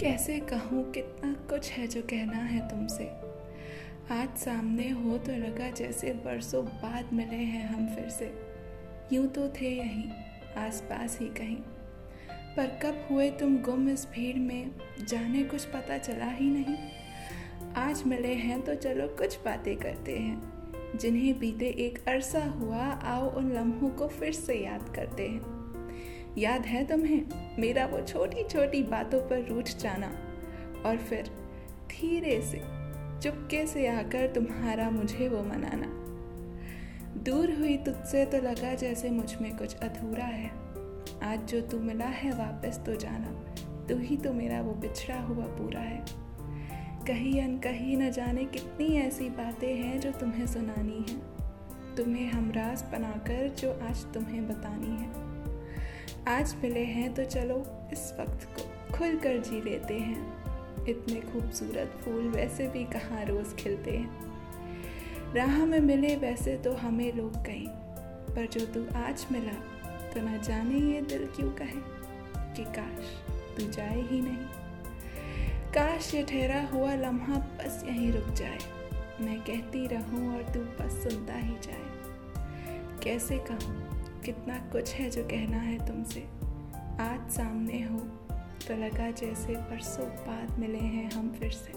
कैसे कहूँ कितना कुछ है जो कहना है तुमसे? आज सामने हो तो लगा जैसे बरसों बाद मिले हैं हम फिर से। यूँ तो थे यहीं, आसपास ही कहीं। पर कब हुए तुम गुम इस भीड़ में, जाने कुछ पता चला ही नहीं। आज मिले हैं तो चलो कुछ बातें करते हैं। जिन्हें बीते एक अरसा हुआ, आओ उन लम्हों को फिर से याद करते हैं। याद है तुम्हें? मेरा वो छोटी छोटी बातों पर रूठ जाना। और फिर धीरे से, चुपके से आकर तुम्हारा मुझे वो मनाना। दूर हुई तुझसे तो लगा जैसे मुझमें कुछ अधूरा है। आज जो तू मिला है वापस तो जाना। तू ही तो मेरा वो बिछड़ा हुआ पूरा है। कहीं अन कहीं न जाने कितनी ऐसी बातें हैं जो तुम्हें सुनानी है। तुम्हें हमराज बनाकर जो आज तुम्हें बतानी है। आज मिले हैं तो चलो इस वक्त को खुल कर जी लेते हैं। इतने खूबसूरत फूल वैसे भी कहाँ रोज़ खिलते हैं। राह में मिले वैसे तो हमें लोग कहीं, पर जो तू आज मिला तो ना जाने ये दिल क्यों कहे कि काश तू जाए ही नहीं। काश ये ठहरा हुआ लम्हा बस यहीं रुक जाए, मैं कहती रहूँ और तू बस सुनता ही जाए। कैसे कहूँ? कितना कुछ है जो कहना है तुमसे। आज सामने हो तो लगा जैसे परसों बाद मिले हैं हम फिर से।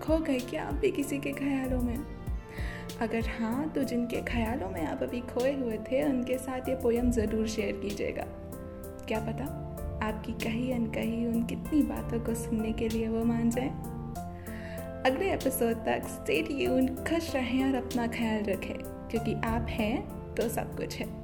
खो गए क्या आप भी किसी के ख्यालों में? अगर हाँ तो जिनके ख्यालों में आप अभी खोए हुए थे, उनके साथ ये पोयम ज़रूर शेयर कीजिएगा। क्या पता आपकी कही अनकही उन कितनी बातों को सुनने के लिए वो मान जाए? अगले एपिसोड तक स्टेट यून खुश रहें और अपना ख्याल रखें, क्योंकि आप हैं तो सब कुछ है।